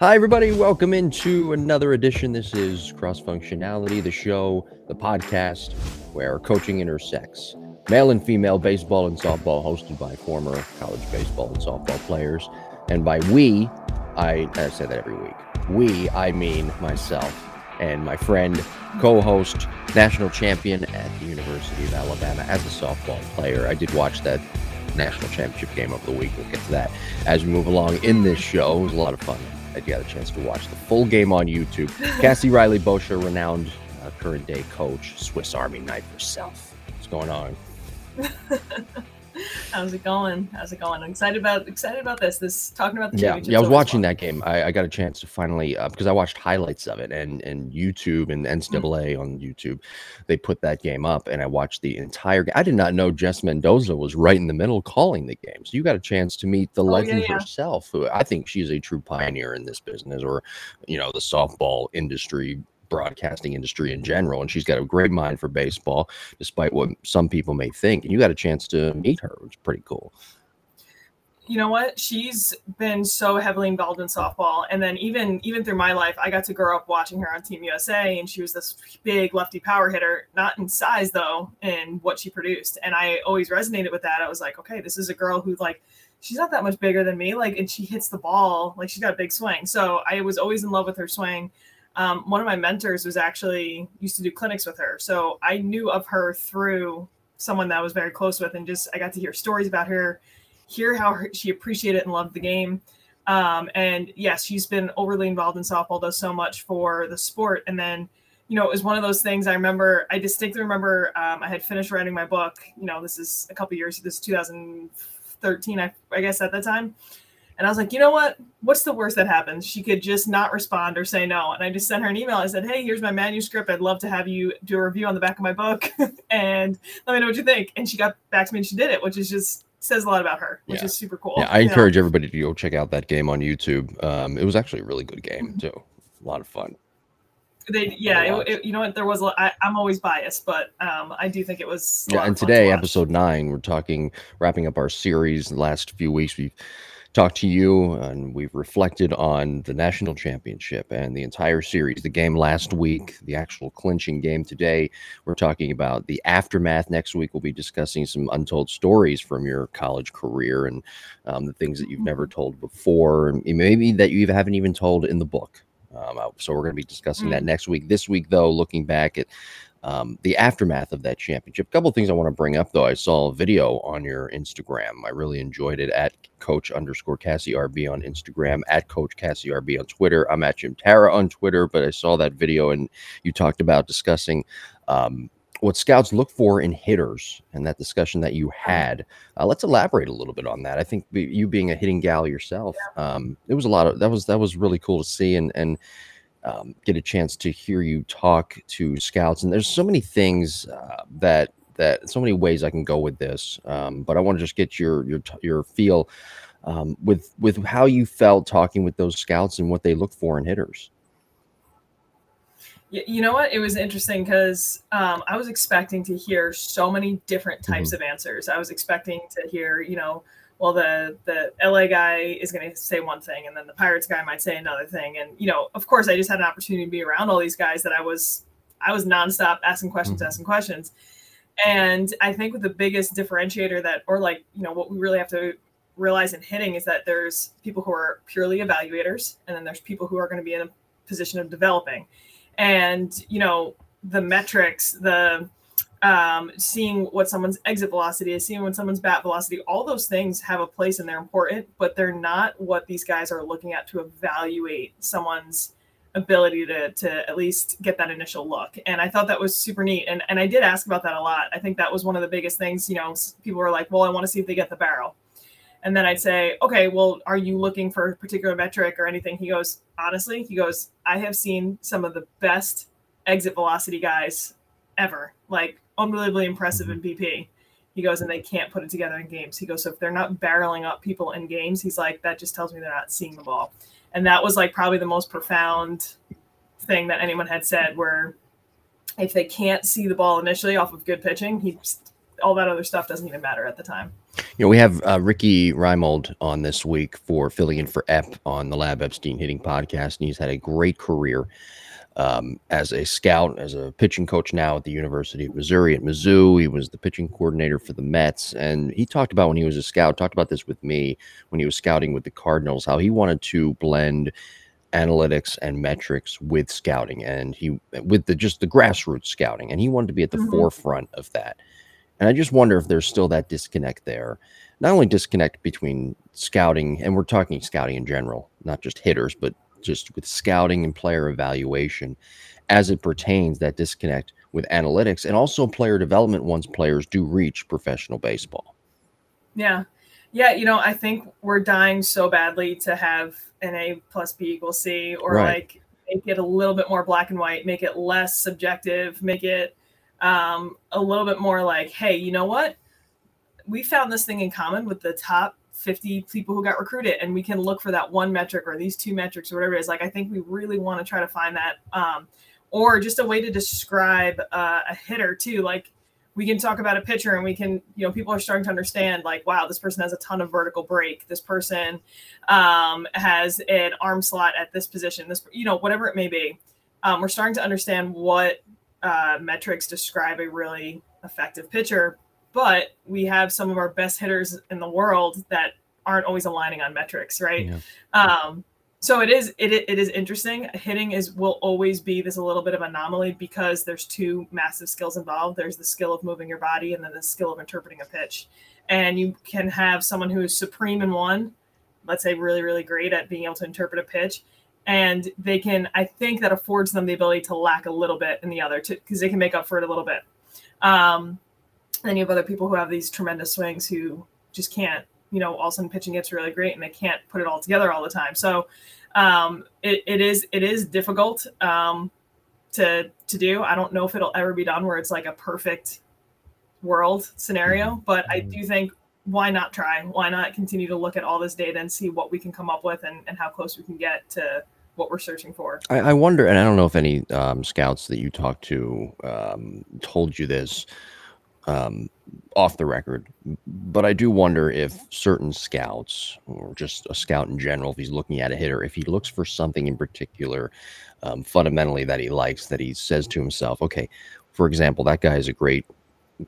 Hi, everybody. Welcome into another edition. This is Cross Functionality, the show, the podcast where coaching intersects male and female baseball and softball, hosted by former college baseball and softball players. And by we, I, I say that every week. We, I mean myself and my friend, co host, national champion at the University of Alabama as a softball player. I did watch that national championship game over the week. We'll get to that as we move along in this show. It was a lot of fun I got a chance to watch the full game on YouTube. Cassie Reilly Boccia, renowned uh, current day coach, Swiss Army knife herself. What's going on? How's it going? How's it going? I'm excited about excited about this. This talking about the yeah. Yeah, I was watching fun. that game. I, I, got a chance to finally uh, because I watched highlights of it and and YouTube and NCAA mm-hmm. on YouTube. They put that game up and I watched the entire game. I did not know Jess Mendoza was right in the middle calling the game. So you got a chance to meet the oh, legend yeah, yeah. herself, who I think she's a true pioneer in this business or you know the softball industry broadcasting industry in general. And she's got a great mind for baseball, despite what some people may think. And you got a chance to meet her, which is pretty cool. You know what? She's been so heavily involved in softball, and then even even through my life, I got to grow up watching her on Team USA, and she was this big lefty power hitter, not in size though, in what she produced. And I always resonated with that. I was like, okay, this is a girl who like she's not that much bigger than me, like, and she hits the ball like she's got a big swing. So I was always in love with her swing um, one of my mentors was actually used to do clinics with her. So I knew of her through someone that I was very close with, and just I got to hear stories about her, hear how her, she appreciated and loved the game. Um, and yes, she's been overly involved in softball, does so much for the sport. And then, you know, it was one of those things I remember, I distinctly remember um, I had finished writing my book. You know, this is a couple years, this is 2013, I, I guess, at that time. And I was like, you know what? What's the worst that happens? She could just not respond or say no. And I just sent her an email. I said, hey, here's my manuscript. I'd love to have you do a review on the back of my book and let me know what you think. And she got back to me and she did it, which is just says a lot about her, which yeah. is super cool. Yeah, I encourage know? everybody to go check out that game on YouTube. Um, it was actually a really good game mm-hmm. too. A lot of fun. They, yeah, it, it, you know what? There was. I, am always biased, but um, I do think it was. Yeah, and today, to episode nine, we're talking wrapping up our series. The last few weeks, we've talked to you and we've reflected on the national championship and the entire series, the game last week, the actual clinching game today. We're talking about the aftermath. Next week, we'll be discussing some untold stories from your college career and um, the things that you've never told before, and maybe that you haven't even told in the book. Um, so we're going to be discussing that mm. next week. This week, though, looking back at um, the aftermath of that championship. A couple of things I want to bring up though. I saw a video on your Instagram. I really enjoyed it at Coach underscore Cassie RB on Instagram, at Coach Cassie RB on Twitter. I'm at Jim Tara on Twitter, but I saw that video and you talked about discussing um, what scouts look for in hitters and that discussion that you had. Uh, let's elaborate a little bit on that. I think you being a hitting gal yourself, um, it was a lot of that was that was really cool to see and and um, get a chance to hear you talk to scouts. And there's so many things uh, that that so many ways I can go with this. Um, but I want to just get your your your feel um, with with how you felt talking with those scouts and what they look for in hitters. You know what? It was interesting because um, I was expecting to hear so many different types mm-hmm. of answers. I was expecting to hear, you know, well the the LA guy is going to say one thing and then the Pirates guy might say another thing. And you know of course I just had an opportunity to be around all these guys that I was I was nonstop asking questions mm-hmm. asking questions. And I think with the biggest differentiator that or like you know what we really have to realize in hitting is that there's people who are purely evaluators and then there's people who are going to be in a position of developing. And you know the metrics the um, seeing what someone's exit velocity is, seeing when someone's bat velocity, all those things have a place and they're important, but they're not what these guys are looking at to evaluate someone's ability to to at least get that initial look. And I thought that was super neat. And and I did ask about that a lot. I think that was one of the biggest things. You know, people were like, "Well, I want to see if they get the barrel." And then I'd say, "Okay, well, are you looking for a particular metric or anything?" He goes, "Honestly, he goes, I have seen some of the best exit velocity guys ever. Like unbelievably impressive in BP. Mm-hmm. He goes, and they can't put it together in games. He goes, so if they're not barreling up people in games, he's like, that just tells me they're not seeing the ball. And that was like probably the most profound thing that anyone had said, where if they can't see the ball initially off of good pitching, he all that other stuff doesn't even matter at the time. You know, we have uh, Ricky Reimold on this week for filling in for Ep on the Lab Epstein Hitting podcast, and he's had a great career um, as a scout, as a pitching coach now at the University of Missouri at Mizzou. He was the pitching coordinator for the Mets. And he talked about when he was a scout, talked about this with me when he was scouting with the Cardinals, how he wanted to blend analytics and metrics with scouting and he with the just the grassroots scouting and he wanted to be at the mm-hmm. forefront of that and i just wonder if there's still that disconnect there not only disconnect between scouting and we're talking scouting in general not just hitters but just with scouting and player evaluation as it pertains that disconnect with analytics and also player development once players do reach professional baseball. Yeah. Yeah, you know, I think we're dying so badly to have an A plus B equals C or right. like make it a little bit more black and white, make it less subjective, make it um, a little bit more like, hey, you know what? We found this thing in common with the top 50 people who got recruited and we can look for that one metric or these two metrics or whatever it is. Like i think we really want to try to find that um, or just a way to describe uh, a hitter too. Like we can talk about a pitcher and we can you know people are starting to understand like wow this person has a ton of vertical break. This person um, has an arm slot at this position. This you know whatever it may be. Um, we're starting to understand what uh, metrics describe a really effective pitcher but we have some of our best hitters in the world that aren't always aligning on metrics, right? Yeah. Um, so it is it, it is interesting. Hitting is will always be this a little bit of anomaly because there's two massive skills involved. There's the skill of moving your body and then the skill of interpreting a pitch. And you can have someone who is supreme in one, let's say really really great at being able to interpret a pitch, and they can I think that affords them the ability to lack a little bit in the other because they can make up for it a little bit. Um, then you have other people who have these tremendous swings who just can't, you know, all of a sudden pitching gets really great and they can't put it all together all the time. So um, it, it is it is difficult um, to to do. I don't know if it'll ever be done where it's like a perfect world scenario, mm-hmm. but I do think why not try? Why not continue to look at all this data and see what we can come up with and, and how close we can get to what we're searching for. I, I wonder, and I don't know if any um, scouts that you talked to um, told you this, um, off the record, but I do wonder if certain scouts or just a scout in general, if he's looking at a hitter, if he looks for something in particular um, fundamentally that he likes, that he says to himself, okay, for example, that guy is a great,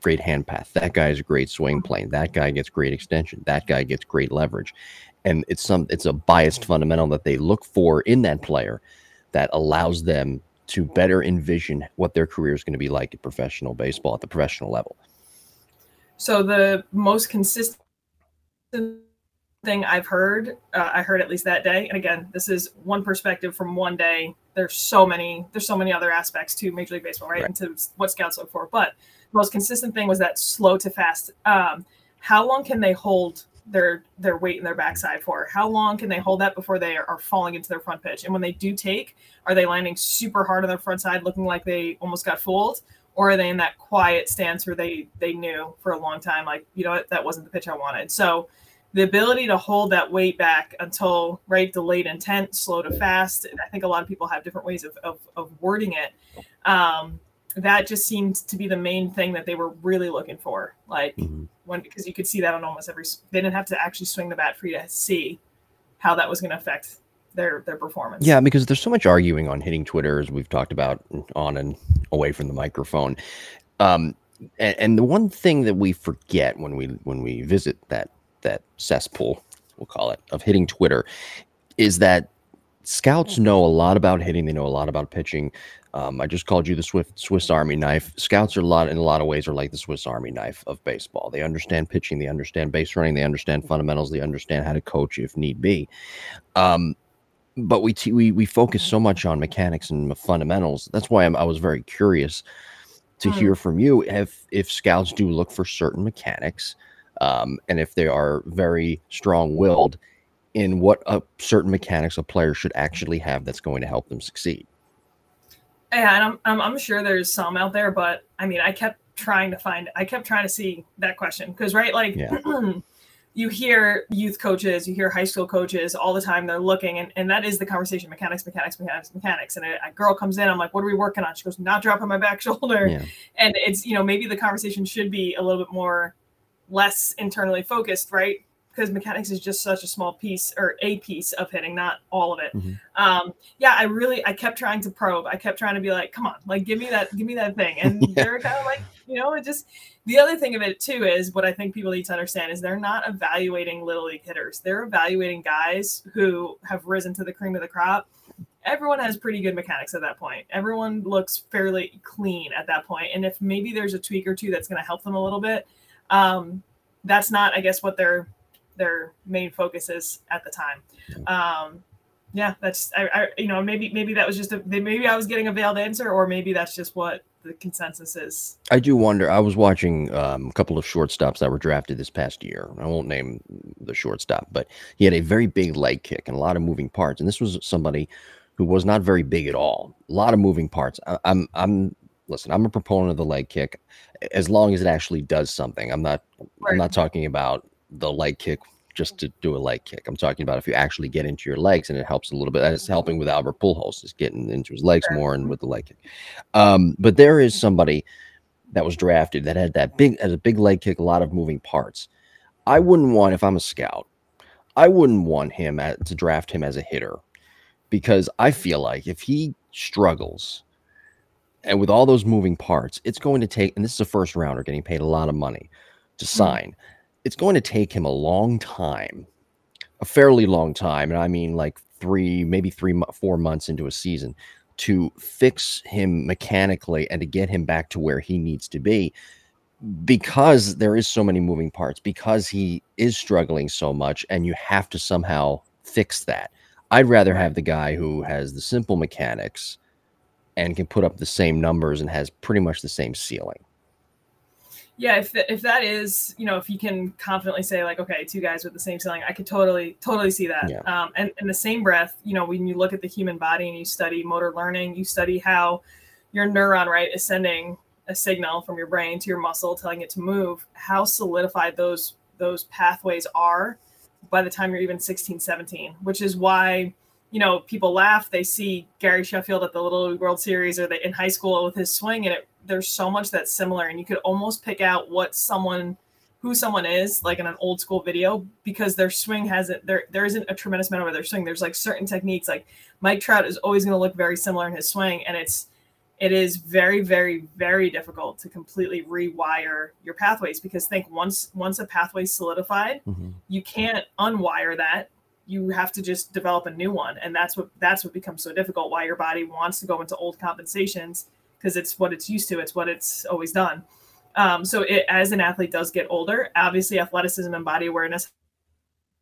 great hand path. That guy is a great swing plane. That guy gets great extension. That guy gets great leverage. And it's some, it's a biased fundamental that they look for in that player that allows them to better envision what their career is going to be like in professional baseball at the professional level. So the most consistent thing I've heard, uh, I heard at least that day, and again, this is one perspective from one day. There's so many, there's so many other aspects to Major League Baseball, right? right. And to what scouts look for. But the most consistent thing was that slow to fast. Um, how long can they hold their their weight in their backside for? How long can they hold that before they are, are falling into their front pitch? And when they do take, are they landing super hard on their front side, looking like they almost got fooled? Or are they in that quiet stance where they they knew for a long time like you know what that wasn't the pitch i wanted so the ability to hold that weight back until right delayed intent slow to fast i think a lot of people have different ways of, of, of wording it um, that just seemed to be the main thing that they were really looking for like mm-hmm. when because you could see that on almost every they didn't have to actually swing the bat for you to see how that was going to affect their their performance. Yeah, because there's so much arguing on hitting Twitter as we've talked about on and away from the microphone. Um, and, and the one thing that we forget when we when we visit that that cesspool, we'll call it, of hitting Twitter, is that scouts know a lot about hitting. They know a lot about pitching. Um, I just called you the Swiss, Swiss Army knife. Scouts are a lot in a lot of ways are like the Swiss Army knife of baseball. They understand pitching, they understand base running, they understand fundamentals, they understand how to coach if need be. Um, but we t- we we focus so much on mechanics and fundamentals. That's why I'm, i was very curious to mm-hmm. hear from you if if scouts do look for certain mechanics, um, and if they are very strong willed in what a certain mechanics a player should actually have that's going to help them succeed. Yeah, and I'm, I'm I'm sure there's some out there, but I mean, I kept trying to find, I kept trying to see that question because right, like. Yeah. you hear youth coaches, you hear high school coaches all the time. They're looking, and, and that is the conversation: mechanics, mechanics, mechanics, mechanics. And a, a girl comes in, I'm like, "What are we working on?" She goes, "Not dropping my back shoulder." Yeah. And it's you know maybe the conversation should be a little bit more less internally focused, right? Because mechanics is just such a small piece or a piece of hitting, not all of it. Mm-hmm. Um, yeah, I really I kept trying to probe. I kept trying to be like, come on, like give me that, give me that thing. And yeah. they're kind of like, you know, it just the other thing of it too is what I think people need to understand is they're not evaluating little league hitters. They're evaluating guys who have risen to the cream of the crop everyone has pretty good mechanics at that point. Everyone looks fairly clean at that point. And if maybe there's a tweak or two that's going to help them a little bit, um, that's not, I guess, what their their main focus is at the time. Um, yeah, that's I, I, you know maybe maybe that was just a maybe I was getting a veiled answer, or maybe that's just what the consensus is. I do wonder. I was watching um, a couple of shortstops that were drafted this past year. I won't name the shortstop, but he had a very big leg kick and a lot of moving parts. And this was somebody who was not very big at all. A lot of moving parts. I, I'm I'm listen. I'm a proponent of the leg kick, as long as it actually does something. I'm not. Right. I'm not talking about the leg kick just to do a leg kick. I'm talking about if you actually get into your legs and it helps a little bit. That's helping with Albert Pujols is getting into his legs more and with the leg kick. Um, but there is somebody that was drafted that had that big, as a big leg kick, a lot of moving parts. I wouldn't want if I'm a scout. I wouldn't want him at, to draft him as a hitter because I feel like if he struggles and with all those moving parts, it's going to take, and this is a first rounder getting paid a lot of money to hmm. sign. Mm-hmm. It's going to take him a long time, a fairly long time. And I mean, like three, maybe three, four months into a season to fix him mechanically and to get him back to where he needs to be because there is so many moving parts because he is struggling so much and you have to somehow fix that I'd rather have the guy who has the simple mechanics and can put up the same numbers and has pretty much the same ceiling. Yeah, if if that is, you know, if you can confidently say like, okay, two guys with the same ceiling, I could totally totally see that. Yeah. Um, and in the same breath, you know, when you look at the human body and you study motor learning, you study how your neuron right is sending a signal from your brain to your muscle, telling it to move. How solidified those those pathways are by the time you're even 16, 17, which is why, you know, people laugh. They see Gary Sheffield at the Little World Series or the, in high school with his swing, and it, there's so much that's similar. And you could almost pick out what someone, who someone is, like in an old school video, because their swing hasn't, there, there isn't a tremendous amount of their swing. There's like certain techniques, like Mike Trout is always going to look very similar in his swing. And it's, it is very very very difficult to completely rewire your pathways because think once once a pathway solidified mm-hmm. you can't unwire that you have to just develop a new one and that's what that's what becomes so difficult why your body wants to go into old compensations because it's what it's used to it's what it's always done um, so it, as an athlete does get older obviously athleticism and body awareness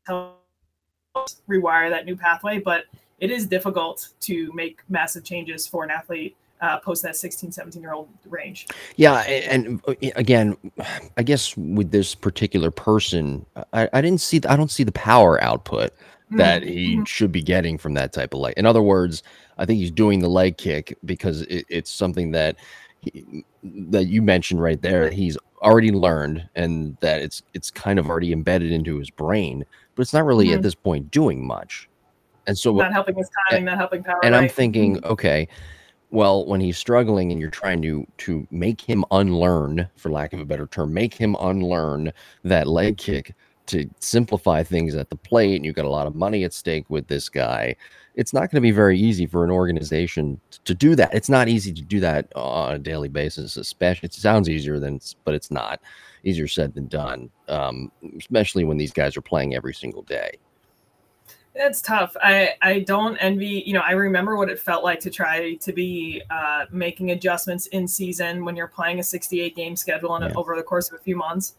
helps rewire that new pathway but it is difficult to make massive changes for an athlete uh, post that 16, 17 year old range. Yeah. And, uh, again, I guess with this particular person, I, I didn't see, I don't see the power output that mm-hmm. he mm-hmm. should be getting from that type of leg. In other words, I think he's doing the leg kick because it, it's something that he, that you mentioned right there. He's already learned and that it's it's kind of already embedded into his brain, but it's not really mm-hmm. at this point doing much. And so not helping his timing, not helping power. And right? I'm thinking, mm-hmm. okay, well, when he's struggling and you're trying to to make him unlearn, for lack of a better term, make him unlearn that leg kick to simplify things at the plate, and you've got a lot of money at stake with this guy. It's not going to be very easy for an organization to do that. It's not easy to do that on a daily basis, especially. It sounds easier than, but it's not. Easier said than done, um, especially when these guys are playing every single day. It's tough. I I don't envy. You know, I remember what it felt like to try to be uh, making adjustments in season when you're playing a 68 game schedule and yeah. over the course of a few months,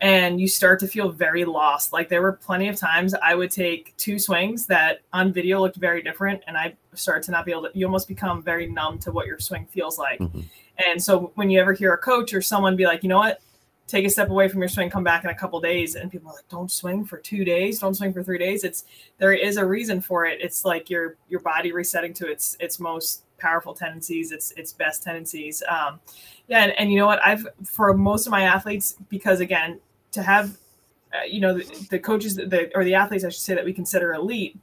and you start to feel very lost. Like there were plenty of times I would take two swings that on video looked very different, and I started to not be able to. You almost become very numb to what your swing feels like. Mm-hmm. And so when you ever hear a coach or someone be like, you know what, take a step away from your swing, come back in a couple days, and people are like, "Don't swing for two days, don't swing for three days." It's there is a reason for it. It's like your your body resetting to its its most powerful tendencies, its its best tendencies. Um, yeah, and, and you know what? I've for most of my athletes because again, to have uh, you know the, the coaches the, or the athletes I should say that we consider elite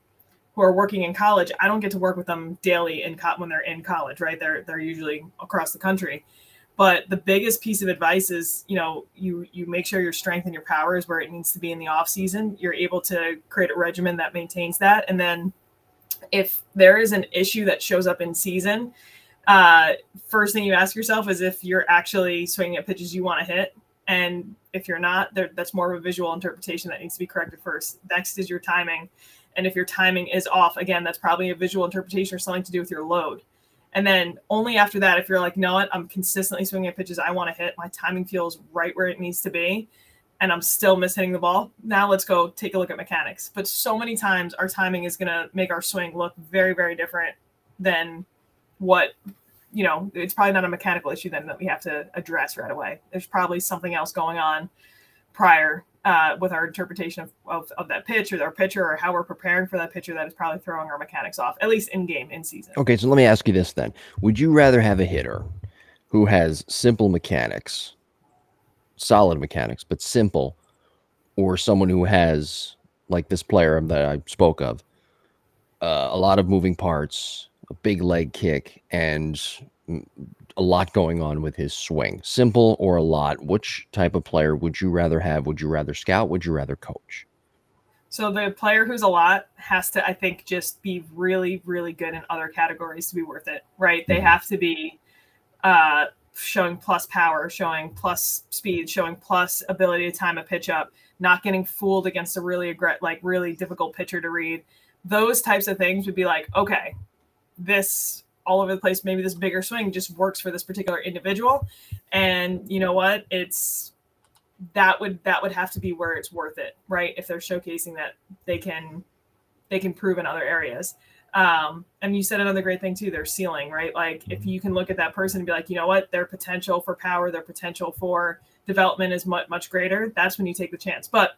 who are working in college, I don't get to work with them daily in co- when they're in college, right? They're they're usually across the country But the biggest piece of advice is, you know, you you make sure your strength and your power is where it needs to be in the off season. You're able to create a regimen that maintains that, and then if there is an issue that shows up in season, uh, first thing you ask yourself is if you're actually swinging at pitches you want to hit, and if you're not, there, that's more of a visual interpretation that needs to be corrected first. Next is your timing, and if your timing is off, again, that's probably a visual interpretation or something to do with your load. And then only after that, if you're like, no, I'm consistently swinging at pitches I want to hit, my timing feels right where it needs to be, and I'm still mishitting the ball. Now let's go take a look at mechanics. But so many times our timing is going to make our swing look very, very different than what you know. It's probably not a mechanical issue then that we have to address right away. There's probably something else going on prior uh, with our interpretation of, of, of, that pitch or our pitcher or how we're preparing for that pitcher that is probably throwing our mechanics off, at least in game, in season. Okay, so let me ask you this then. Would you rather have a hitter who has simple mechanics, solid mechanics, but simple, or someone who has, like this player that I spoke of, uh, a lot of moving parts, a big leg kick, and a lot going on with his swing. Simple or a lot? Which type of player would you rather have? Would you rather scout? Would you rather coach? So the player who's a lot has to, I think, just be really, really good in other categories to be worth it, right? They mm-hmm. have to be uh, showing plus power, showing plus speed, showing plus ability to time a pitch up, not getting fooled against a really aggr- like really difficult pitcher to read. Those types of things would be like, okay, this all over the place. Maybe this bigger swing just works for this particular individual. And you know what? It's that would that would have to be where it's worth it, right? If they're showcasing that they can they can prove in other areas. Um, and you said another great thing too, their ceiling, right? Like if you can look at that person and be like, you know what, their potential for power, their potential for development is much much greater. That's when you take the chance. But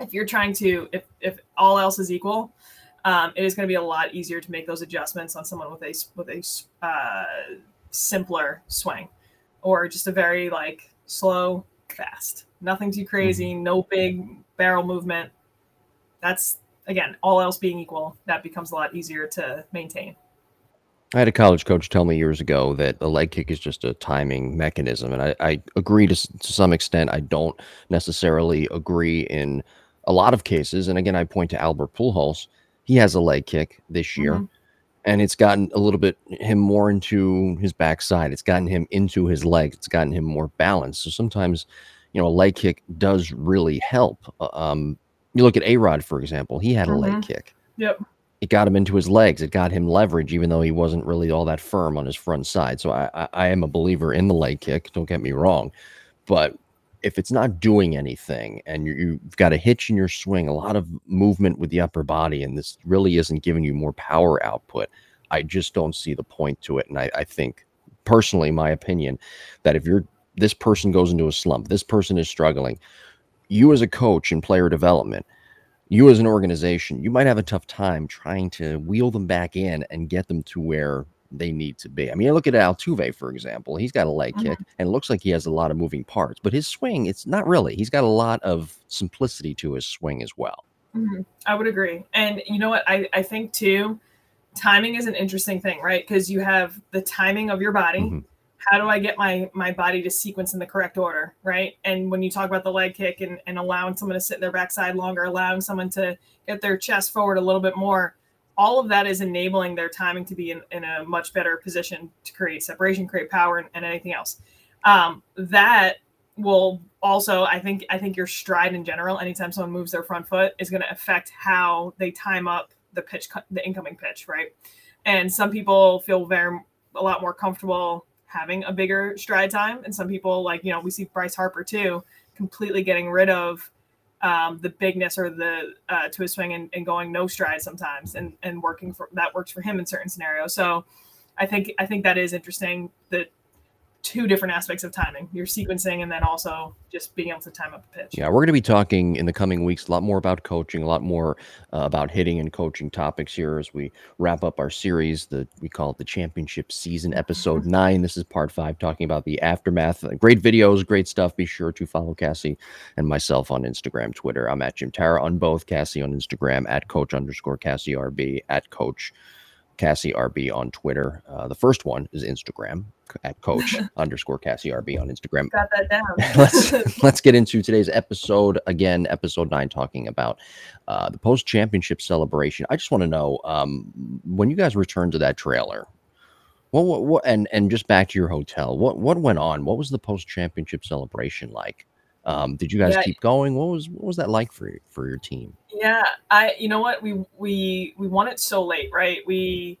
if you're trying to, if if all else is equal, um, it is going to be a lot easier to make those adjustments on someone with a with a uh, simpler swing, or just a very like slow, fast, nothing too crazy, mm-hmm. no big barrel movement. That's again, all else being equal, that becomes a lot easier to maintain. I had a college coach tell me years ago that the leg kick is just a timing mechanism. And I, I agree to, to some extent. I don't necessarily agree in a lot of cases. And again, I point to Albert Pujols he has a leg kick this year. Mm-hmm. And it's gotten a little bit him more into his backside. It's gotten him into his leg. It's gotten him more balanced. So sometimes, you know, a leg kick does really help. Uh, um, you look at A Rod, for example, he had a mm-hmm. leg kick. Yep. It got him into his legs. It got him leverage, even though he wasn't really all that firm on his front side. So I, I, I am a believer in the leg kick. Don't get me wrong. But if it's not doing anything and you, have got a hitch in your swing, a lot of movement with the upper body, and this really isn't giving you more power output, I just don't see the point to it. And I, I think, personally, my opinion, that if you're this person goes into a slump, this person is struggling, you as a coach in player development, you as an organization, you might have a tough time trying to wheel them back in and get them to where they need to be. I mean, look at Altuve, for example. He's got a leg mm-hmm. kick and it looks like he has a lot of moving parts, but his swing, it's not really. He's got a lot of simplicity to his swing as well. Mm-hmm. I would agree. And you know what? I, I think too, timing is an interesting thing, right? Because you have the timing of your body. Mm-hmm. How do I get my my body to sequence in the correct order, right? And when you talk about the leg kick and, and allowing someone to sit in their backside longer, allowing someone to get their chest forward a little bit more, all of that is enabling their timing to be in, in a much better position to create separation, create power, and, and anything else. Um, that will also, I think, I think your stride in general, anytime someone moves their front foot, is going to affect how they time up the pitch, the incoming pitch, right? And some people feel very a lot more comfortable having a bigger stride time, and some people, like you know, we see Bryce Harper too, completely getting rid of um, the bigness or the uh, to his swing and, and, going no stride sometimes and and working for that works for him in certain scenarios. So I think I think that is interesting that two different aspects of timing. Your sequencing and then also just being able to time up a pitch. Yeah we're going to be talking in the coming weeks a lot more about coaching a lot more uh, about hitting and coaching topics here as we wrap up our series that we call it the championship season episode nine. This is part five talking about the aftermath. Great videos great stuff. Be sure to follow cassie and myself on instagram twitter. I'm at jim tara on both. Cassie on instagram at coach underscore cassie rb at coach Cassie RB on Twitter. Uh, the first one is Instagram at Coach underscore Cassie RB on Instagram. Got that down. let's let's get into today's episode again, episode nine, talking about uh, the post championship celebration. I just want to know um, when you guys returned to that trailer. What, what, what, and and just back to your hotel. What what went on? What was the post championship celebration like? Um, did you guys yeah. keep going? What was what was that like for for your team? Yeah, I you know what we we we won it so late, right? We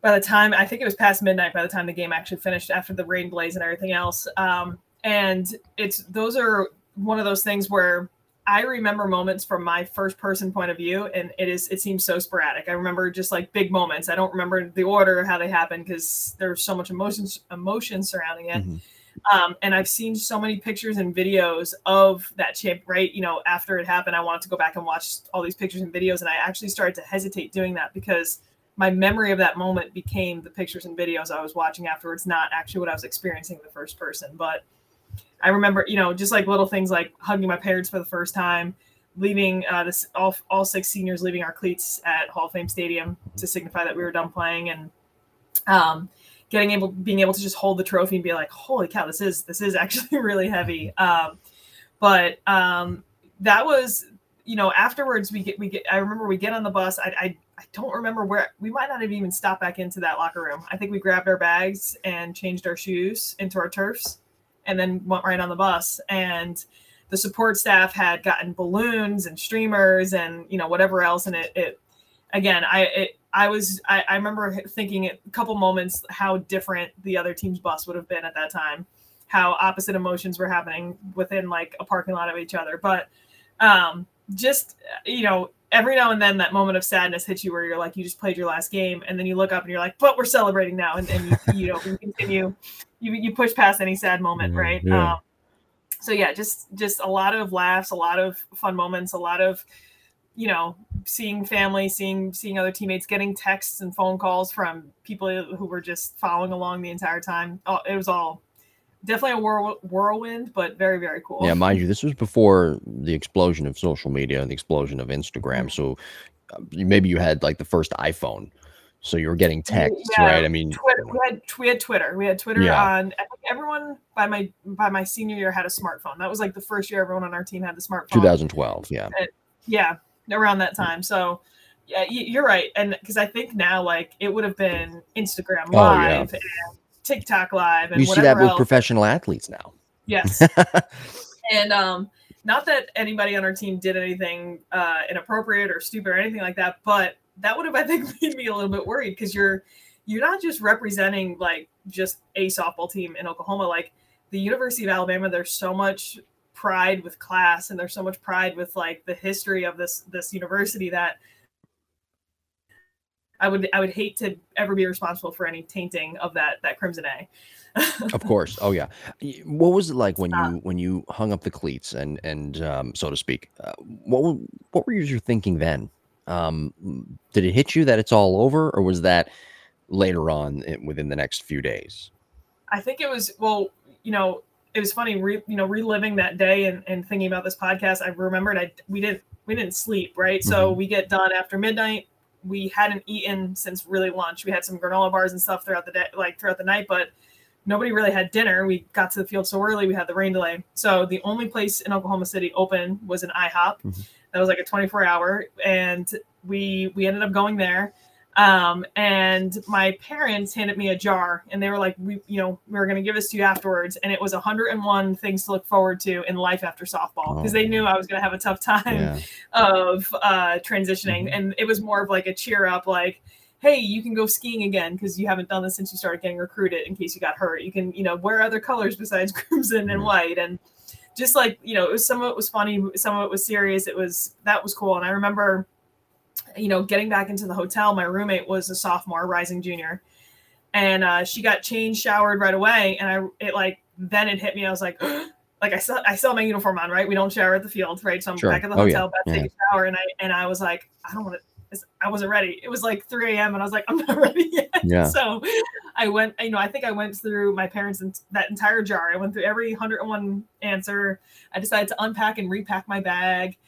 by the time I think it was past midnight by the time the game actually finished after the rain blaze and everything else. Um, and it's those are one of those things where I remember moments from my first person point of view, and it is it seems so sporadic. I remember just like big moments. I don't remember the order how they happened because there's so much emotions emotion surrounding it. Mm-hmm. Um, and I've seen so many pictures and videos of that champ, right? You know, after it happened, I wanted to go back and watch all these pictures and videos. And I actually started to hesitate doing that because my memory of that moment became the pictures and videos I was watching afterwards, not actually what I was experiencing in the first person. But I remember, you know, just like little things like hugging my parents for the first time, leaving uh, this all, all six seniors leaving our cleats at Hall of Fame Stadium to signify that we were done playing. And, um, getting able being able to just hold the trophy and be like holy cow this is this is actually really heavy. Um, but um, that was you know afterwards we get we get i remember we get on the bus I, I i don't remember where we might not have even stopped back into that locker room. I think we grabbed our bags and changed our shoes into our turfs and then went right on the bus. And the support staff had gotten balloons and streamers and you know whatever else and it, it again i it, I was I, I remember thinking a couple moments how different the other team's bus would have been at that time, how opposite emotions were happening within like a parking lot of each other. But um, just you know, every now and then that moment of sadness hits you where you're like, you just played your last game, and then you look up and you're like, but we're celebrating now, and, and you, you know, you continue, you you push past any sad moment, mm-hmm. right? Yeah. Um, so yeah, just just a lot of laughs, a lot of fun moments, a lot of you know seeing family seeing seeing other teammates getting texts and phone calls from people who were just following along the entire time. Oh, it was all definitely a whirl- whirlwind but very very cool. Yeah mind you this was before the explosion of social media and the explosion of instagram. Mm-hmm. so uh, maybe you had like the first iphone. So you were getting texts yeah, right? I mean Twitter. we had we had twitter. We had twitter yeah. on I think everyone by my by my senior year had a smartphone. That was like the first year everyone on our team had the smartphone. 2012 yeah. And, yeah around that time. So yeah, you're right. And because I think now, like, it would have been Instagram Live oh, yeah. and TikTok Live, and you see that with professional athletes now. Yes, and um, not that anybody on our team did anything uh, inappropriate or stupid or anything like that, but that would have, I think, made me a little bit worried because you're you're not just representing like just a softball team in Oklahoma, like the University of Alabama. There's so much pride with class and there's so much pride with like the history of this this university that I would I would hate to ever be responsible for any tainting of that that Crimson A. of course. Oh yeah. What was it like when you when you hung up the cleats and and um, so to speak? Uh, what what were you thinking then? Um, did it hit you that it's all over, or was that later on within the next few days? I think it was well. You know, it was funny, re, you know, reliving that day and, and thinking about this podcast. I remembered I we didn't we didn't sleep right, mm-hmm. so we get done after midnight. We hadn't eaten since really lunch. We had some granola bars and stuff throughout the day, like throughout the night, but nobody really had dinner. We got to the field so early. We had the rain delay, so the only place in Oklahoma City open was an IHOP. Mm-hmm. That was like a 24 hour, and we we ended up going there um, and my parents handed me a jar and they were like, we, you know, we were going to give this to you afterwards. And it was 101 things to look forward to in life after softball because oh. they knew I was going to have a tough time yeah. of uh, transitioning. Mm-hmm. And it was more of like a cheer up, like, hey, you can go skiing again because you haven't done this since you started getting recruited in case you got hurt. You can, you know, wear other colors besides crimson mm-hmm. and white. And just like, you know, it was some of it was funny, some of it was serious. It was that was cool. And I remember you know, getting back into the hotel, my roommate was a sophomore, rising junior, and uh, she got changed, showered right away, and I it like then it hit me. I was like, like I saw I saw my uniform on, right? We don't shower at the field, right? So I'm sure. back at the hotel, oh, yeah. about to take a shower, and I and I was like, I don't want to. I wasn't ready. It was like 3 a.m. and I was like, I'm not ready yet. Yeah. So I went, you know, I think I went through my parents' and that entire jar. I went through every 101 answer. I decided to unpack and repack my bag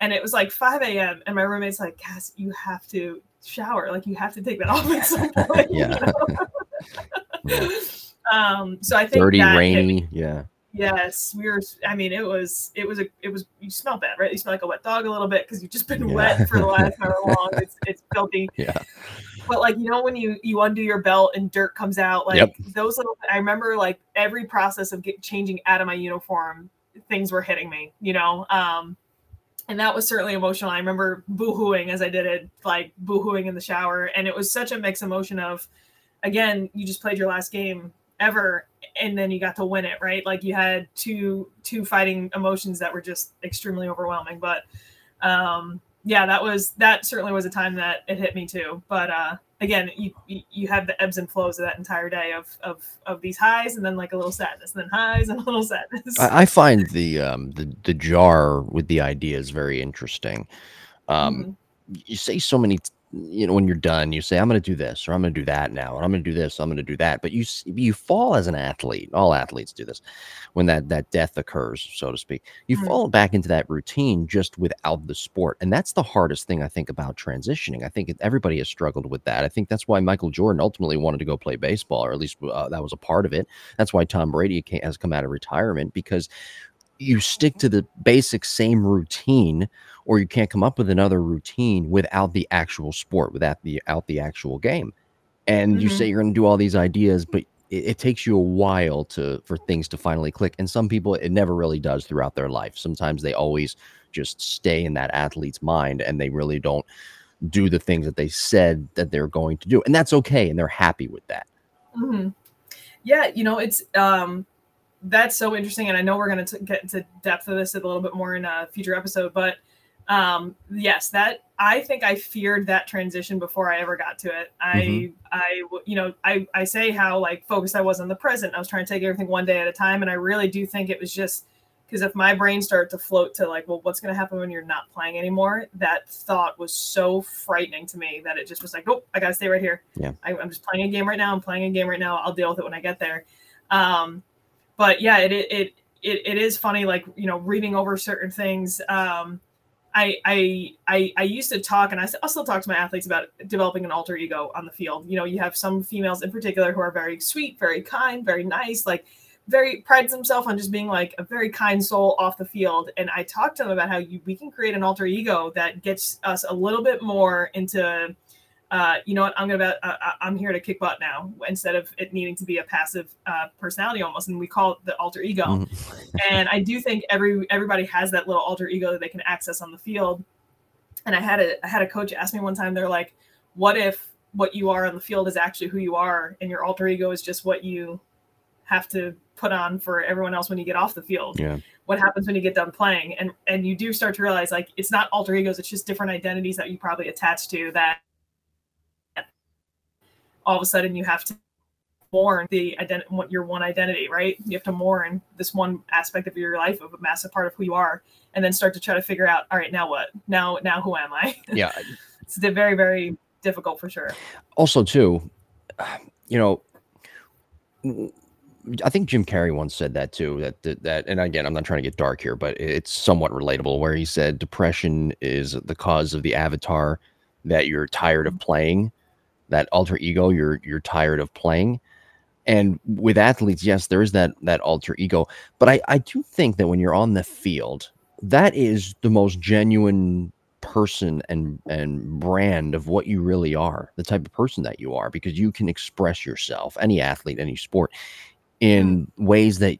and it was like 5 a.m. and my roommate's like, Cass, you have to shower. Like you have to take that off at some point. yeah. yeah. Um, so I think dirty, rainy. Yeah. Yes, we were. I mean, it was. It was a. It was. You smell bad, right? You smell like a wet dog a little bit because you've just been Yeah. wet for the last hour long. It's it's filthy. Yeah. But like you know when you you undo your belt and dirt comes out, like Yep. those little. I remember like every process of get, changing out of my uniform, things were hitting me. You know, um, and that was certainly emotional. I remember boohooing as I did it, like boohooing in the shower, and it was such a mixed emotion of, again, you just played your last game ever and then you got to win it right? Like you had two two fighting emotions that were just extremely overwhelming. But um yeah that was that certainly was a time that it hit me too. But uh again you you, have the ebbs and flows of that entire day of of of these highs and then like a little sadness and then highs and a little sadness I, I find the um the the jar with the ideas very interesting. Um, Mhm. you say so many you know when you're done you say i'm going to do this or i'm going to do that now and i'm going to do this i'm going to do that but you you fall as an athlete all athletes do this when that that death occurs so to speak you Mhm. fall back into that routine just without the sport and that's the hardest thing i think about transitioning i think everybody has struggled with that i think that's why michael jordan ultimately wanted to go play baseball or at least uh, that was a part of it that's why tom brady has come out of retirement because you stick to the basic same routine or you can't come up with another routine without the actual sport without the out the actual game and you Mhm. say you're going to do all these ideas but it, it takes you a while to for things to finally click and some people it never really does throughout their life sometimes they always just stay in that athlete's mind and they really don't do the things that they said that they're going to do and that's okay and they're happy with that Mhm. Yeah, you know, it's um that's so interesting, and I know we're going to get into depth of this a little bit more in a future episode, but um yes, that I think I feared that transition before I ever got to it. I Mhm. I you know, I I say how like focused I was on the present. I was trying to take everything one day at a time, and I really do think it was just because if my brain started to float to like, well, what's going to happen when you're not playing anymore? That thought was so frightening to me that it just was like, oh, I got to stay right here. Yeah. I, I'm just playing a game right now. I'm playing a game right now. I'll deal with it when I get there. Um, but yeah, it, it, it, it, is funny, like, you know, reading over certain things. Um, I, I, I, I used to talk, and I still talk to my athletes about developing an alter ego on the field. You know, you have some females in particular who are very sweet, very kind, very nice, like very prides themselves on just being like a very kind soul off the field. And I talked to them about how you, we can create an alter ego that gets us a little bit more into, uh, you know what, I'm gonna, uh, uh, I'm here to kick butt now instead of it needing to be a passive uh, personality almost. And we call it the alter ego. Mhm. and I do think every everybody has that little alter ego that they can access on the field. And I had a I had a coach ask me one time, they're like, "What if what you are on the field is actually who you are, and your alter ego is just what you have to put on for everyone else when you get off the field? yeah What happens when you get done playing?" And and you do start to realize like it's not alter egos; it's just different identities that you probably attach to that. All of a sudden, you have to mourn the ident- what your one identity, right? You have to mourn this one aspect of your life of a massive part of who you are, and then start to try to figure out, all right, now what? Now, now who am I? yeah it's very, very difficult for sure. also too you know i think jim carrey once said that too that, that that and again i'm not trying to get dark here but it's somewhat relatable where he said depression is the cause of the avatar that you're tired of mm-hmm. playing that alter ego you're you're tired of playing. And with athletes yes there is that that alter ego. But i i do think that when you're on the field that is the most genuine person and and brand of what you really are the type of person that you are because you can express yourself any athlete any sport in ways that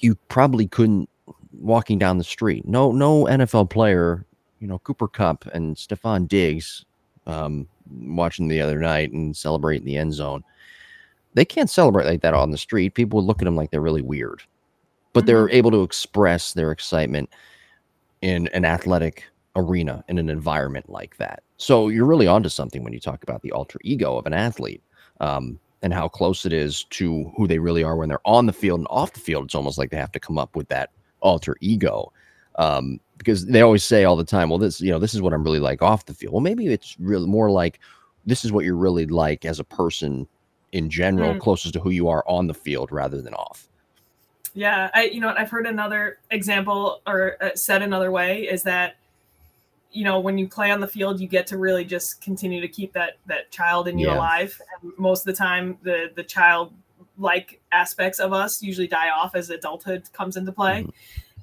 you probably couldn't walking down the street. No no nfl player you know Cooper Kupp and Stefon Diggs um watching the other night and celebrating the end zone they can't celebrate like that on the street people would look at them like they're really weird but they're able to express their excitement in an athletic arena in an environment like that. So you're really onto something when you talk about the alter ego of an athlete um, and how close it is to who they really are when they're on the field and off the field. It's almost like they have to come up with that alter ego um, because they always say all the time, "Well, this you know this is what I'm really like off the field." Well, maybe it's really more like this is what you're really like as a person in general, Mm. closest to who you are on the field rather than off. Yeah, I you know I've heard another example or uh, said another way is that you know when you play on the field you get to really just continue to keep that that child in you Yeah. alive and most of the time the the child like aspects of us usually die off as adulthood comes into play Mhm.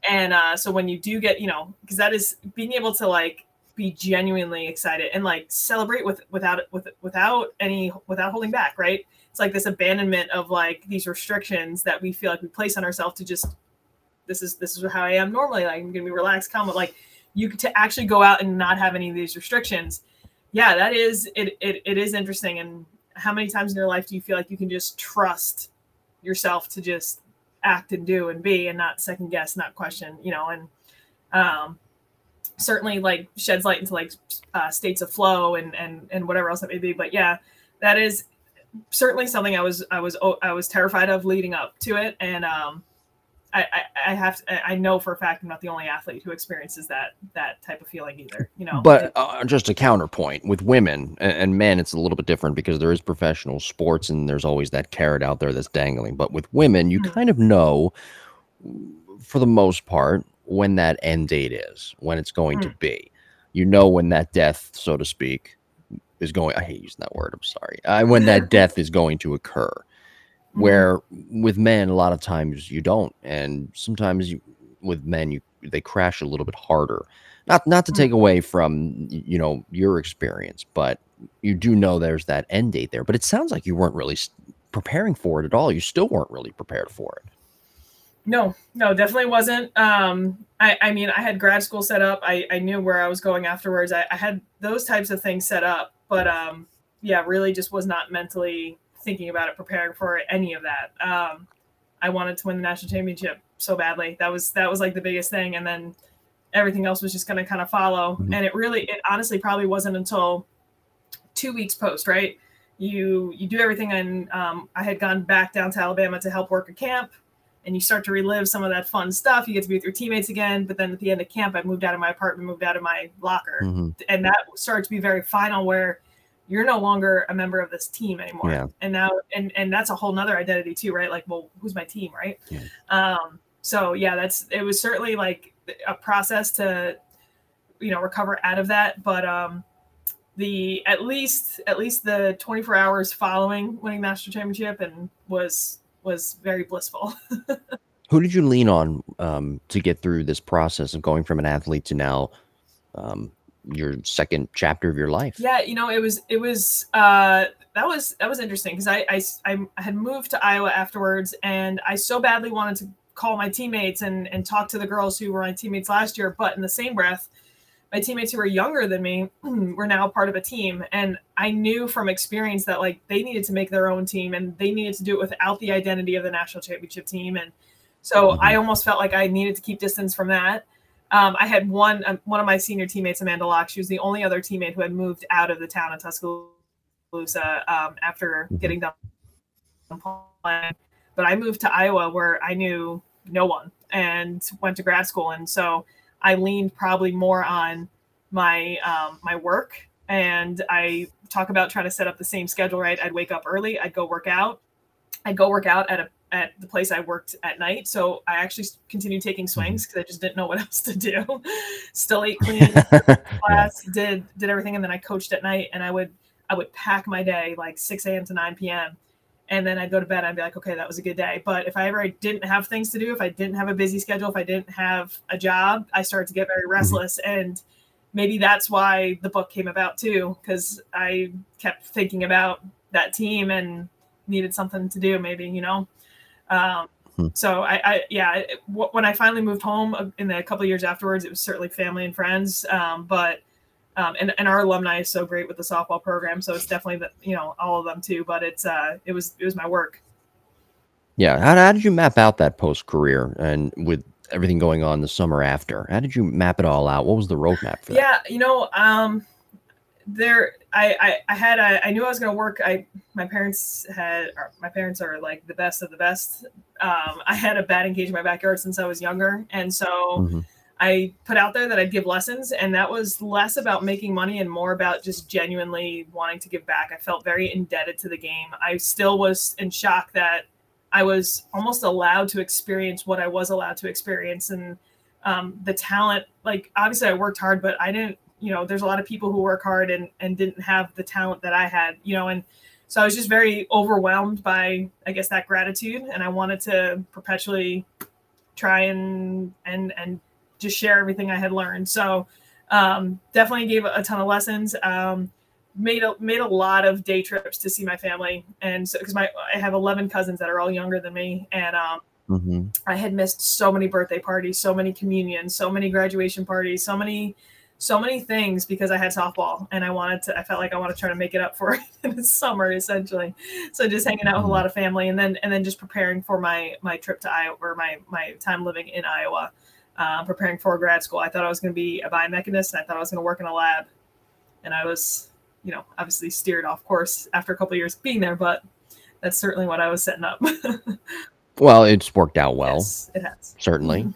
And uh so when you do get you know because that is being able to like be genuinely excited and like celebrate with without with without any without holding back right it's like this abandonment of like these restrictions that we feel like we place on ourselves to just this is this is how I am normally. Like I'm gonna be relaxed, calm, but like you to actually go out and not have any of these restrictions. Yeah, that is it, it it is interesting. And how many times in your life do you feel like you can just trust yourself to just act and do and be and not second guess, not question, you know, and um certainly like sheds light into like uh, states of flow and and and whatever else it may be. But yeah, that is certainly something I was I was I was terrified of leading up to it, and um, I, I I have to, I know for a fact I'm not the only athlete who experiences that that type of feeling either. You know, But uh, just a counterpoint with women and, and men, it's a little bit different because there is professional sports and there's always that carrot out there that's dangling. But with women, you Mhm. kind of know, for the most part, when that end date is, when it's going to be. You know when that death, so to speak, is going. I hate using that word. I'm sorry. Uh, when that death is going to occur. Mhm. Where with men, a lot of times you don't, and sometimes you, with men, you they crash a little bit harder not not to take away from you know your experience but you do know there's that end date there but it sounds like you weren't really preparing for it at all you still weren't really prepared for it No, no, definitely wasn't. Um, I, I mean, I had grad school set up. I, I knew where I was going afterwards. I, I had those types of things set up, but um, yeah, really just was not mentally thinking about it, preparing for any of that. Um, I wanted to win the national championship so badly. That was that was like the biggest thing, and then everything else was just going to kind of follow. Mhm. And it really, it honestly probably wasn't until two weeks post, right? You you do everything, and um, I had gone back down to Alabama to help work a camp and you start to relive some of that fun stuff. You get to be with your teammates again. But then at the end of camp, I moved out of my apartment, moved out of my locker, Mhm. and that started to be very final where you're no longer a member of this team anymore. Yeah. And now, and and that's a whole nother identity too, right? Like, well, who's my team, right? Yeah. Um. So yeah, that's it was certainly like a process to, you know, recover out of that. But um, the at least at least the 24 hours following winning the national championship and was was very blissful. who did you lean on um, to get through this process of going from an athlete to now um, your second chapter of your life Yeah, you know, it was it was uh that was that was interesting because I, I I had moved to Iowa afterwards and I so badly wanted to call my teammates and and talk to the girls who were my teammates last year, but in the same breath, my teammates who were younger than me were now part of a team and I knew from experience that like they needed to make their own team and they needed to do it without the identity of the national championship team and so Mhm. I almost felt like I needed to keep distance from that. Um, I had one um, one of my senior teammates, Amanda Locke. She was the only other teammate who had moved out of the town of Tuscaloosa um, after Mhm. getting done playing. But I moved to Iowa where I knew no one and went to grad school, and so I leaned probably more on my um, my work. And I talk about trying to set up the same schedule. Right, I'd wake up early. I'd go work out. I'd go work out at a at the place I worked at night. So I actually continued taking mm-hmm. swings because I just didn't know what else to do. Still ate clean, class, did did everything, and then I coached at night. And I would I would pack my day like 6 a.m. to 9 p.m. And then I'd go to bed. I'd be like, okay, that was a good day. But if I ever didn't have things to do, if I didn't have a busy schedule, if I didn't have a job, I started to get very mm-hmm. restless. And maybe that's why the book came about too, because I kept thinking about that team and needed something to do. Maybe you know. Um, Hmm. So I, I yeah, it- w- when I finally moved home uh, in the couple of years afterwards, it was certainly family and friends. Um, but um, and and our alumni is so great with the softball program, so it's definitely the, you know all of them too. But it's uh, it was it was my work. yeah how, how did you map out that post career and with everything going on the summer after how did you map it all out what was the roadmap for that Yeah, you know, um, there I, I I had a, I knew I was going to work. I my parents had my parents are like the best of the best. Um, I had a batting cage in my backyard since I was younger, and so. Mhm. I put out there that I'd give lessons, and that was less about making money and more about just genuinely wanting to give back. I felt very indebted to the game. I still was in shock that I was almost allowed to experience what I was allowed to experience, and um, the talent. Like obviously, I worked hard, but I didn't. You know, there's a lot of people who work hard and and didn't have the talent that I had, you know, and so I was just very overwhelmed by I guess that gratitude, and I wanted to perpetually try and and and just share everything I had learned. So um, definitely gave a ton of lessons. Um, made a made a lot of day trips to see my family, and so because my I have eleven cousins that are all younger than me, and um, mm-hmm. I had missed so many birthday parties, so many communions, so many graduation parties, so many so many things because I had softball and I wanted to I felt like I want to try to make it up for it in the summer essentially. So just hanging out with a mm-hmm. lot of family and then and then just preparing for my my trip to Iowa or my my time living in Iowa uh, preparing for grad school. I thought I was going to be a biomechanist and I thought I was going to work in a lab. And I was, you know, obviously steered off course after a couple years being there, but that's certainly what I was setting up. well, it's worked out well. Yes, it has. Certainly. Mm-hmm.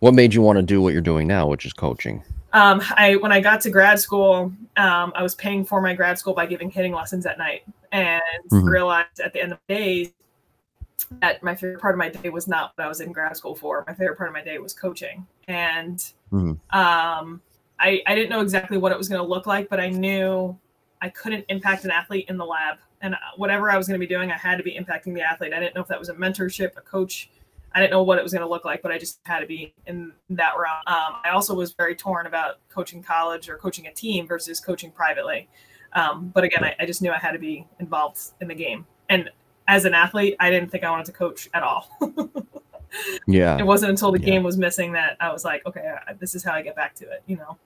What made you want to do what you're doing now, which is coaching? Um, I when I got to grad school, um, I was paying for my grad school by giving hitting lessons at night, and mm-hmm. realized at the end of the day that my favorite part of my day was not what I was in grad school for. My favorite part of my day was coaching. And mm-hmm. um, I, I didn't know exactly what it was going to look like, but I knew I couldn't impact an athlete in the lab. And whatever I was going to be doing, I had to be impacting the athlete. I didn't know if that was a mentorship, a coach. I didn't know what it was going to look like, but I just had to be in that realm. Um, I also was very torn about coaching college or coaching a team versus coaching privately. Um, but again, I, I just knew I had to be involved in the game. And as an athlete, I didn't think I wanted to coach at all. yeah. It wasn't until the yeah. game was missing that I was like, okay, this is how I get back to it, you know.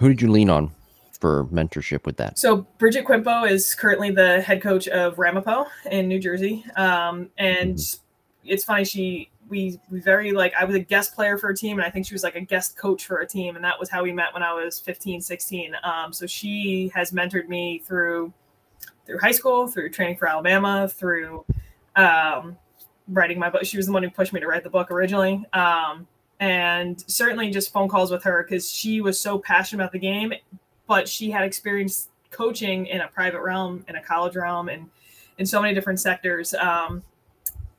Who did you lean on for mentorship with that? So Bridget Quimby is currently the head coach of Ramapo in New Jersey. Um, and mm-hmm. It's funny, she we we very like I was a guest player for a team and I think she was like a guest coach for a team and that was how we met when I was 15 16 um, so she has mentored me through through high school, through training for Alabama, through um, writing my book. She was the one who pushed me to write the book originally. Um, and certainly just phone calls with her because she was so passionate about the game, but she had experience coaching in a private realm, in a college realm, and in so many different sectors.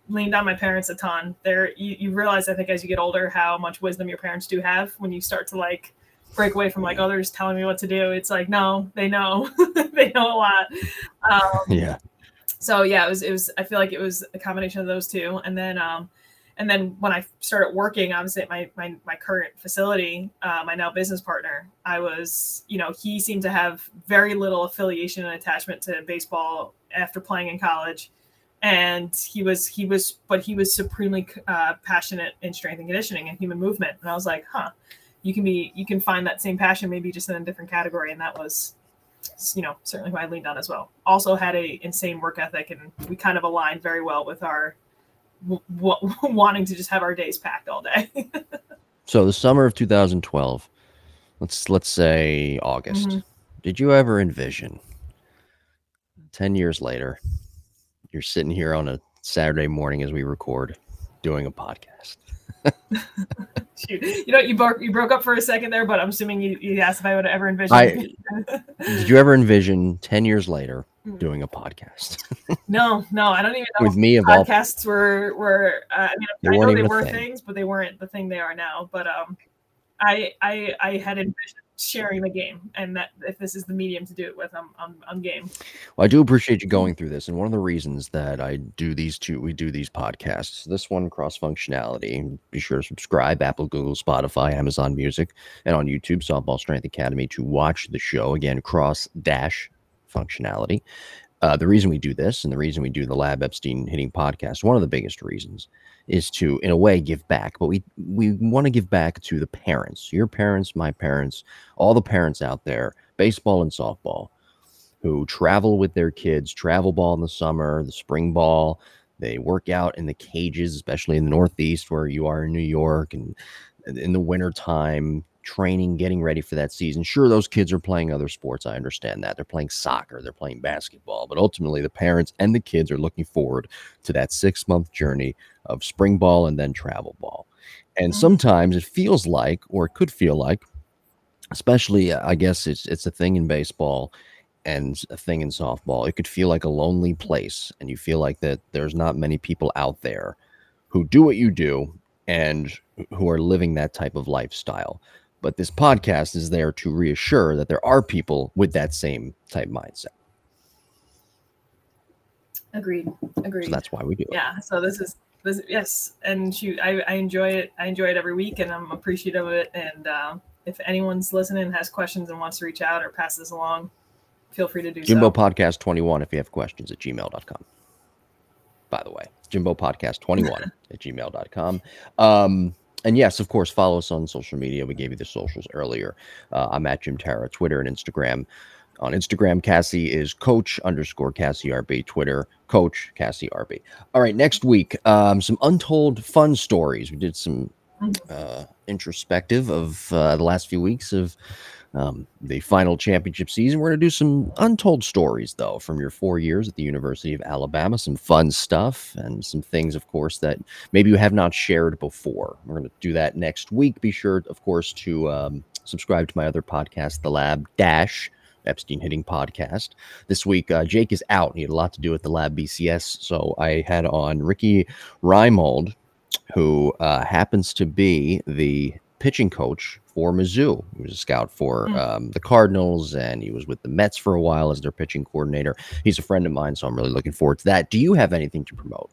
Leaned on my parents a ton. There, you, you realize, I think, as you get older, how much wisdom your parents do have when you start to like break away from like others telling me what to do. It's like, no, they know, they know a lot. Um, yeah. So yeah, it was, it was, I feel like it was a combination of those two. And then, um, and then when I started working, obviously at my, my, my current facility, uh, my now business partner, I was, you know, he seemed to have very little affiliation and attachment to baseball after playing in college. And he was, he was, but he was supremely uh, passionate in strength and conditioning and human movement. And I was like, huh, you can be you can find that same passion maybe just in a different category and that was you know certainly who i leaned on as well also had a insane work ethic and we kind of aligned very well with our w- w- wanting to just have our days packed all day so the summer of 2012 let's let's say august mm-hmm. did you ever envision 10 years later you're sitting here on a saturday morning as we record doing a podcast Shoot. You know, you broke you broke up for a second there, but I'm assuming you, you asked if I would ever envision. I, did you ever envision ten years later hmm. doing a podcast? no, no, I don't even know. With me, podcasts were were. Uh, I mean, I know they were things, but they weren't the thing they are now. But um, I I I had envisioned sharing the game and that if this is the medium to do it with i'm i'm, I'm game. Well i do appreciate you going through this and one of the reasons that i do these two we do these podcasts this one cross functionality be sure to subscribe apple google spotify amazon music and on youtube softball strength academy to watch the show. Again cross dash functionality uh, the reason we do this and the reason we do the lab epstein hitting podcast one of the biggest reasons is to in a way give back but we we want to give back to the parents your parents my parents all the parents out there baseball and softball who travel with their kids travel ball in the summer the spring ball. They work out in the cages especially in the northeast where you are in new york and in the winter time training, getting ready for that season. Sure, those kids are playing other sports. I understand that. They're playing soccer, they're playing basketball, but ultimately the parents and the kids are looking forward to that six month journey of spring ball and then travel ball. And mm-hmm. sometimes it feels like, or it could feel like, especially I guess it's it's a thing in baseball and a thing in softball. It could feel like a lonely place, and you feel like that there's not many people out there who do what you do and who are living that type of lifestyle. But this podcast is there to reassure that there are people with that same type mindset. Agreed. Agreed. So that's why we do it. Yeah. So this is this yes, and shoot, I, I enjoy it. I enjoy it every week, and I'm appreciative of it. And uh, if anyone's listening, has questions, and wants to reach out or pass this along, feel free to do Jimbo so. Podcast 21 if you have questions at gmail.com. By the way, Jimbo Podcast 21 at gmail.com. Um, and yes, of course, follow us on social media. We gave you the socials earlier. Uh, I'm at Jim Tara, Twitter and Instagram. On Instagram, Cassie is coach underscore Cassie RB. Twitter, coach Cassie RB. All right, next week, um, some untold fun stories. We did some uh, introspective of uh, the last few weeks of um, the final championship season. We're going to do some untold stories, though, from your four years at the University of Alabama. Some fun stuff and some things, of course, that maybe you have not shared before. We're going to do that next week. Be sure, of course, to um, subscribe to my other podcast, The Lab Dash. Epstein Hitting Podcast. This week, uh, Jake is out. He had a lot to do with the Lab BCS. So I had on Ricky Reimold, who uh, happens to be the pitching coach for Mizzou. He was a scout for um, the Cardinals and he was with the Mets for a while as their pitching coordinator. He's a friend of mine, so I'm really looking forward to that. Do you have anything to promote?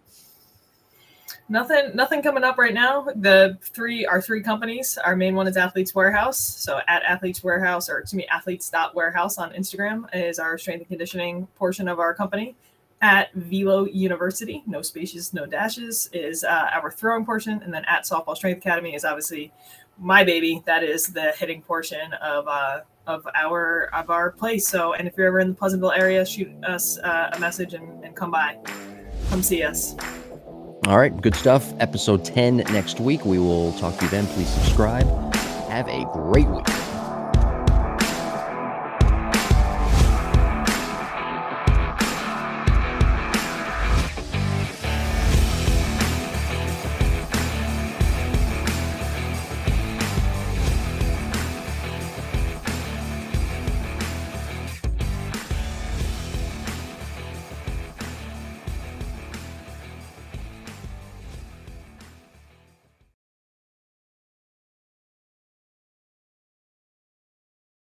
Nothing, nothing coming up right now. The three, our three companies. Our main one is Athletes Warehouse. So at Athletes Warehouse, or excuse me, Athletes.warehouse on Instagram is our strength and conditioning portion of our company. At Velo University, no spaces, no dashes, is uh, our throwing portion, and then at Softball Strength Academy is obviously my baby. That is the hitting portion of uh, of our of our place. So, and if you're ever in the Pleasantville area, shoot us uh, a message and, and come by, come see us. All right, good stuff. Episode 10 next week. We will talk to you then. Please subscribe. Have a great week.